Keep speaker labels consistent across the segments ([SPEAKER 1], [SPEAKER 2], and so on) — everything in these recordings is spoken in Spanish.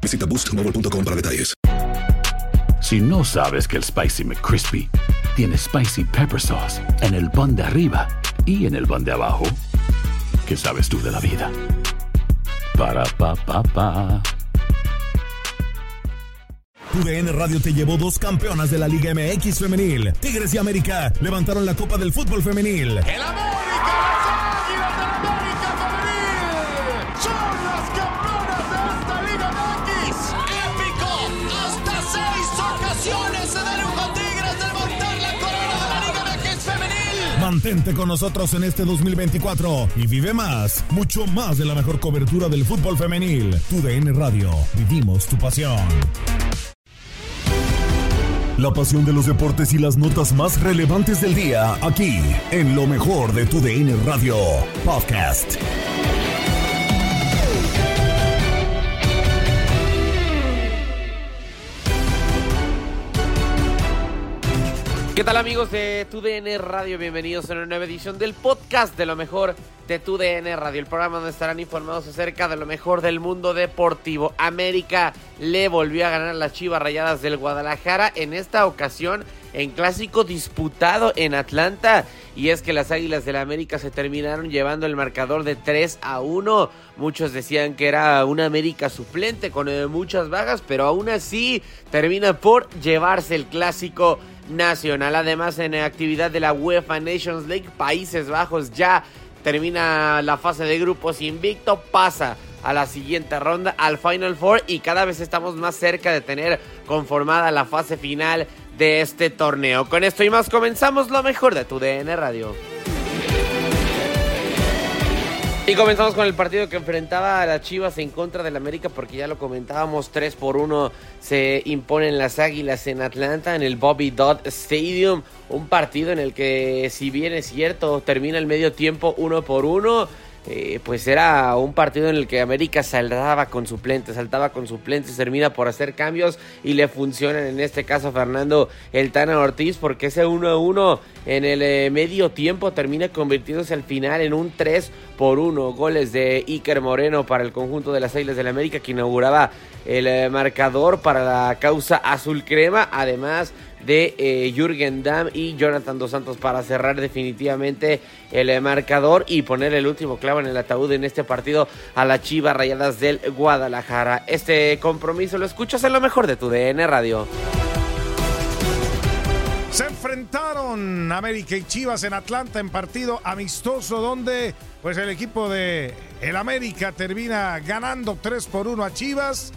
[SPEAKER 1] Visita boostmobile.com para detalles.
[SPEAKER 2] Si no sabes que el Spicy McCrispy tiene Spicy Pepper Sauce en el pan de arriba y en el pan de abajo, ¿qué sabes tú de la vida? Para, pa, pa, pa.
[SPEAKER 3] Tu DN Radio te llevó dos campeonas de la Liga MX femenil. Tigres y América levantaron la Copa del Fútbol femenil.
[SPEAKER 4] El América,
[SPEAKER 3] Mantente con nosotros en este 2024 y vive más, mucho más de la mejor cobertura del fútbol femenil. Tu DN Radio, vivimos tu pasión. La pasión de los deportes y las notas más relevantes del día, aquí, en lo mejor de tu DN Radio Podcast.
[SPEAKER 5] ¿Qué tal amigos de TUDN Radio? Bienvenidos a una nueva edición del podcast de lo mejor de TUDN Radio, el programa donde estarán informados acerca de lo mejor del mundo deportivo. América le volvió a ganar las Chivas Rayadas del Guadalajara, en esta ocasión en clásico disputado en Atlanta. Y es que las Águilas del la América se terminaron llevando el marcador de 3 a 1. Muchos decían que era una América suplente con eh, muchas bajas, pero aún así termina por llevarse el clásico nacional. Además, en actividad de la UEFA Nations League, Países Bajos ya termina la fase de grupos invicto, pasa a la siguiente ronda, al Final Four y cada vez estamos más cerca de tener conformada la fase final de este torneo. Con esto y más comenzamos lo mejor de tu DN Radio. Y comenzamos con el partido que enfrentaba a las Chivas en contra del América, porque ya lo comentábamos, 3 por 1 se imponen las Águilas en Atlanta, en el Bobby Dodd Stadium. Un partido en el que, si bien es cierto, termina el medio tiempo 1 por 1. Eh, pues era un partido en el que América saltaba con suplentes, saltaba con suplentes, termina por hacer cambios y le funcionan en este caso a Fernando El Tana Ortiz porque ese 1-1 en el eh, medio tiempo termina convirtiéndose al final en un 3 por 1 goles de Iker Moreno para el conjunto de las Islas del América que inauguraba el eh, marcador para la causa azul crema, además de eh, Jürgen Damm y Jonathan Dos Santos para cerrar definitivamente el eh, marcador y poner el último clavo en el ataúd en este partido a las Chivas Rayadas del Guadalajara. Este compromiso lo escuchas en lo mejor de tu DN Radio.
[SPEAKER 6] Se enfrentaron América y Chivas en Atlanta en partido amistoso donde pues el equipo de el América termina ganando 3 por 1 a Chivas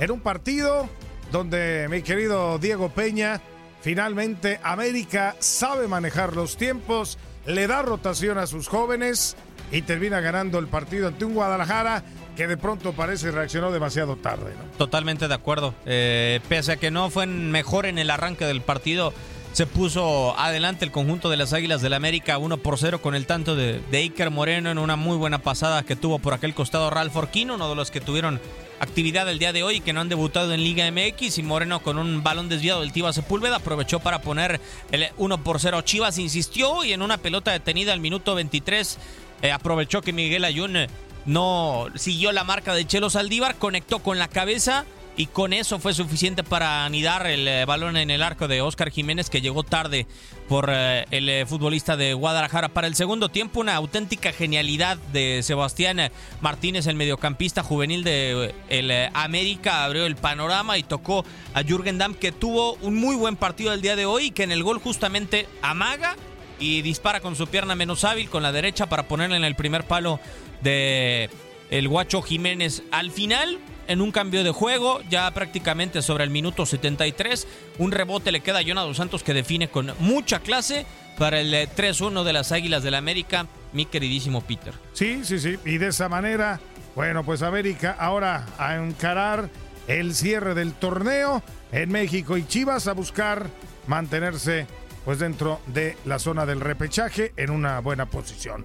[SPEAKER 6] en un partido donde mi querido Diego Peña finalmente América sabe manejar los tiempos, le da rotación a sus jóvenes y termina ganando el partido ante un Guadalajara que de pronto parece reaccionó demasiado tarde.
[SPEAKER 7] Totalmente de acuerdo. Eh, pese a que no fue mejor en el arranque del partido, se puso adelante el conjunto de las Águilas del América 1 por 0 con el tanto de, de Iker Moreno en una muy buena pasada que tuvo por aquel costado Ralph Orquino, uno de los que tuvieron actividad el día de hoy que no han debutado en Liga MX y Moreno con un balón desviado del Tiva Sepúlveda aprovechó para poner el 1 por 0. Chivas insistió y en una pelota detenida al minuto 23 eh, aprovechó que Miguel Ayun no siguió la marca de Chelo Saldívar, conectó con la cabeza y con eso fue suficiente para anidar el eh, balón en el arco de Oscar Jiménez que llegó tarde por eh, el eh, futbolista de Guadalajara. Para el segundo tiempo, una auténtica genialidad de Sebastián Martínez, el mediocampista juvenil de el América, abrió el panorama y tocó a Jürgen Damm que tuvo un muy buen partido el día de hoy que en el gol justamente amaga y dispara con su pierna menos hábil con la derecha para ponerle en el primer palo de el Guacho Jiménez. Al final, en un cambio de juego, ya prácticamente sobre el minuto 73. Un rebote le queda a Jonathan Santos que define con mucha clase para el 3-1 de las Águilas del la América, mi queridísimo Peter.
[SPEAKER 6] Sí, sí, sí. Y de esa manera, bueno, pues América ahora a encarar el cierre del torneo en México y Chivas a buscar mantenerse pues dentro de la zona del repechaje en una buena posición.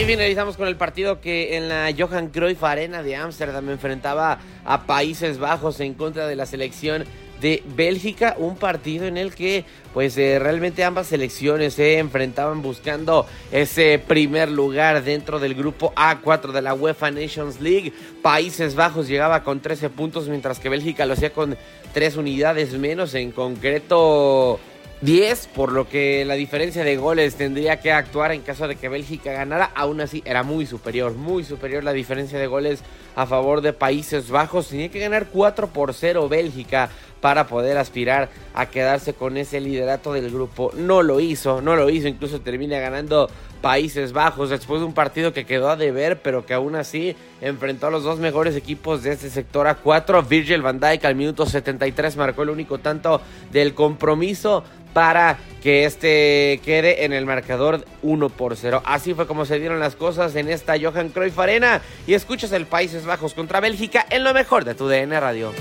[SPEAKER 5] Y finalizamos con el partido que en la Johan Cruyff Arena de Ámsterdam enfrentaba a Países Bajos en contra de la selección de Bélgica, un partido en el que pues eh, realmente ambas selecciones se enfrentaban buscando ese primer lugar dentro del grupo A4 de la UEFA Nations League. Países Bajos llegaba con 13 puntos mientras que Bélgica lo hacía con 3 unidades menos, en concreto 10, por lo que la diferencia de goles tendría que actuar en caso de que Bélgica ganara. Aún así, era muy superior, muy superior la diferencia de goles a favor de Países Bajos. Tenía que ganar 4 por 0 Bélgica para poder aspirar a quedarse con ese liderato del grupo. No lo hizo, no lo hizo, incluso termina ganando Países Bajos después de un partido que quedó a deber, pero que aún así enfrentó a los dos mejores equipos de este sector a 4. Virgil van Dijk al minuto 73 marcó el único tanto del compromiso para que este quede en el marcador 1 por 0. Así fue como se dieron las cosas en esta Johan Cruyff Arena y escuchas el Países Bajos contra Bélgica en lo mejor de tu DN Radio.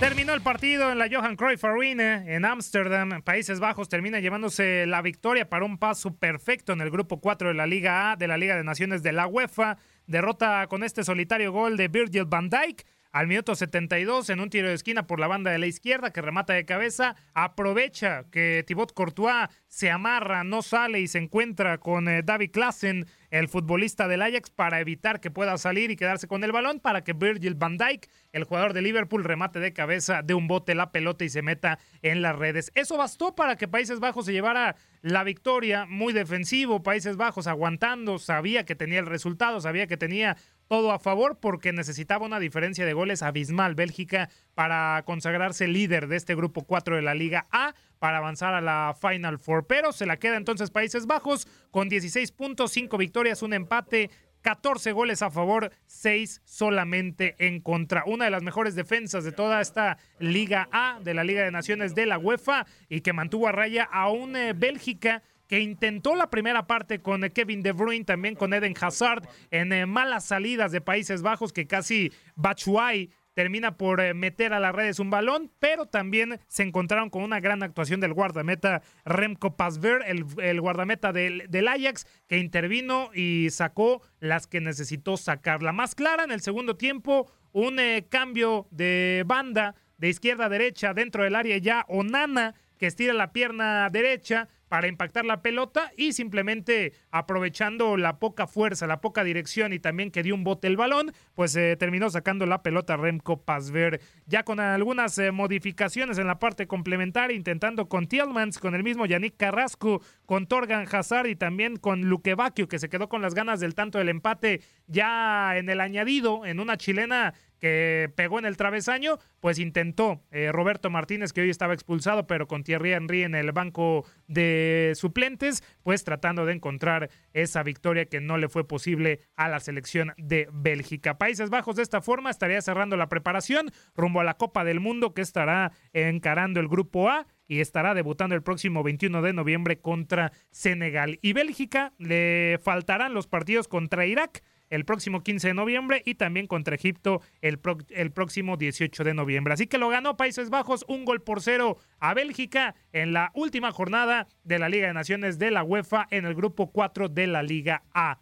[SPEAKER 8] Terminó el partido en la Johan Cruyff Arena en Ámsterdam, Países Bajos termina llevándose la victoria para un paso perfecto en el grupo 4 de la Liga A de la Liga de Naciones de la UEFA. Derrota con este solitario gol de Virgil van Dijk al minuto 72 en un tiro de esquina por la banda de la izquierda que remata de cabeza. Aprovecha que Thibaut Courtois se amarra, no sale y se encuentra con eh, David Klassen, el futbolista del Ajax, para evitar que pueda salir y quedarse con el balón para que Virgil van Dijk, el jugador de Liverpool, remate de cabeza de un bote la pelota y se meta en las redes. Eso bastó para que Países Bajos se llevara la victoria, muy defensivo, Países Bajos aguantando, sabía que tenía el resultado, sabía que tenía todo a favor porque necesitaba una diferencia de goles abismal Bélgica para consagrarse líder de este grupo 4 de la Liga A para avanzar a la Final Four. Pero se la queda entonces Países Bajos con 16 puntos, 5 victorias, un empate. 14 goles a favor, 6 solamente en contra. Una de las mejores defensas de toda esta Liga A, de la Liga de Naciones de la UEFA, y que mantuvo a raya a un eh, Bélgica que intentó la primera parte con Kevin De Bruyne, también con Eden Hazard, en eh, malas salidas de Países Bajos, que casi Bachuay termina por eh, meter a las redes un balón, pero también se encontraron con una gran actuación del guardameta Remco Pasver, el, guardameta del, del, Ajax, que intervino y sacó las que necesitó sacar. La más clara en el segundo tiempo, un eh, cambio de banda de izquierda a derecha dentro del área ya, Onana, que estira la pierna derecha, para impactar la pelota y simplemente aprovechando la poca fuerza, la poca dirección y también que dio un bote el balón, pues eh, terminó sacando la pelota Remco Pasver. Ya con algunas eh, modificaciones en la parte complementaria, intentando con Tillmans, con el mismo Yannick Carrasco, con Torgan Hazard y también con Luque que se quedó con las ganas del tanto del empate ya en el añadido, en una chilena que pegó en el travesaño, pues intentó eh, Roberto Martínez, que hoy estaba expulsado, pero con Thierry Henry en el banco de suplentes, pues tratando de encontrar esa victoria que no le fue posible a la selección de Bélgica. Países Bajos de esta forma estaría cerrando la preparación rumbo a la Copa del Mundo que estará encarando el grupo A y estará debutando el próximo 21 de noviembre contra Senegal. Y Bélgica le faltarán los partidos contra Irak el próximo 15 de noviembre y también contra Egipto el, el próximo 18 de noviembre. Así que lo ganó Países Bajos un gol por cero a Bélgica en la última jornada de la Liga de Naciones de la UEFA en el grupo 4 de la Liga A.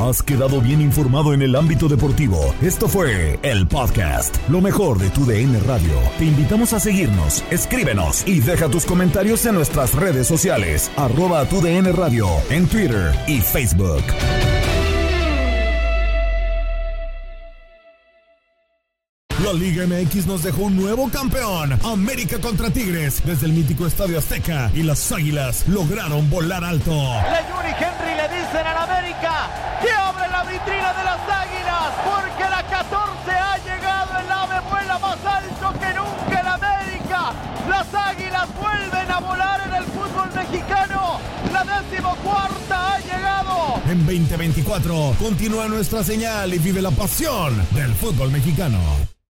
[SPEAKER 3] Has quedado bien informado en el ámbito deportivo. Esto fue el podcast, lo mejor de tu DN Radio. Te invitamos a seguirnos, escríbenos y deja tus comentarios en nuestras redes sociales, arroba tu DN Radio, en Twitter y Facebook. La Liga MX nos dejó un nuevo campeón. América contra Tigres desde el mítico Estadio Azteca y las Águilas lograron volar alto.
[SPEAKER 4] Le Yuri Henry le dicen al América vitrina de las Águilas porque la 14 ha llegado. El ave vuela más alto que nunca en América. Las Águilas vuelven a volar en el fútbol mexicano. La decimocuarta ha llegado.
[SPEAKER 3] En 2024 continúa nuestra señal y vive la pasión del fútbol mexicano.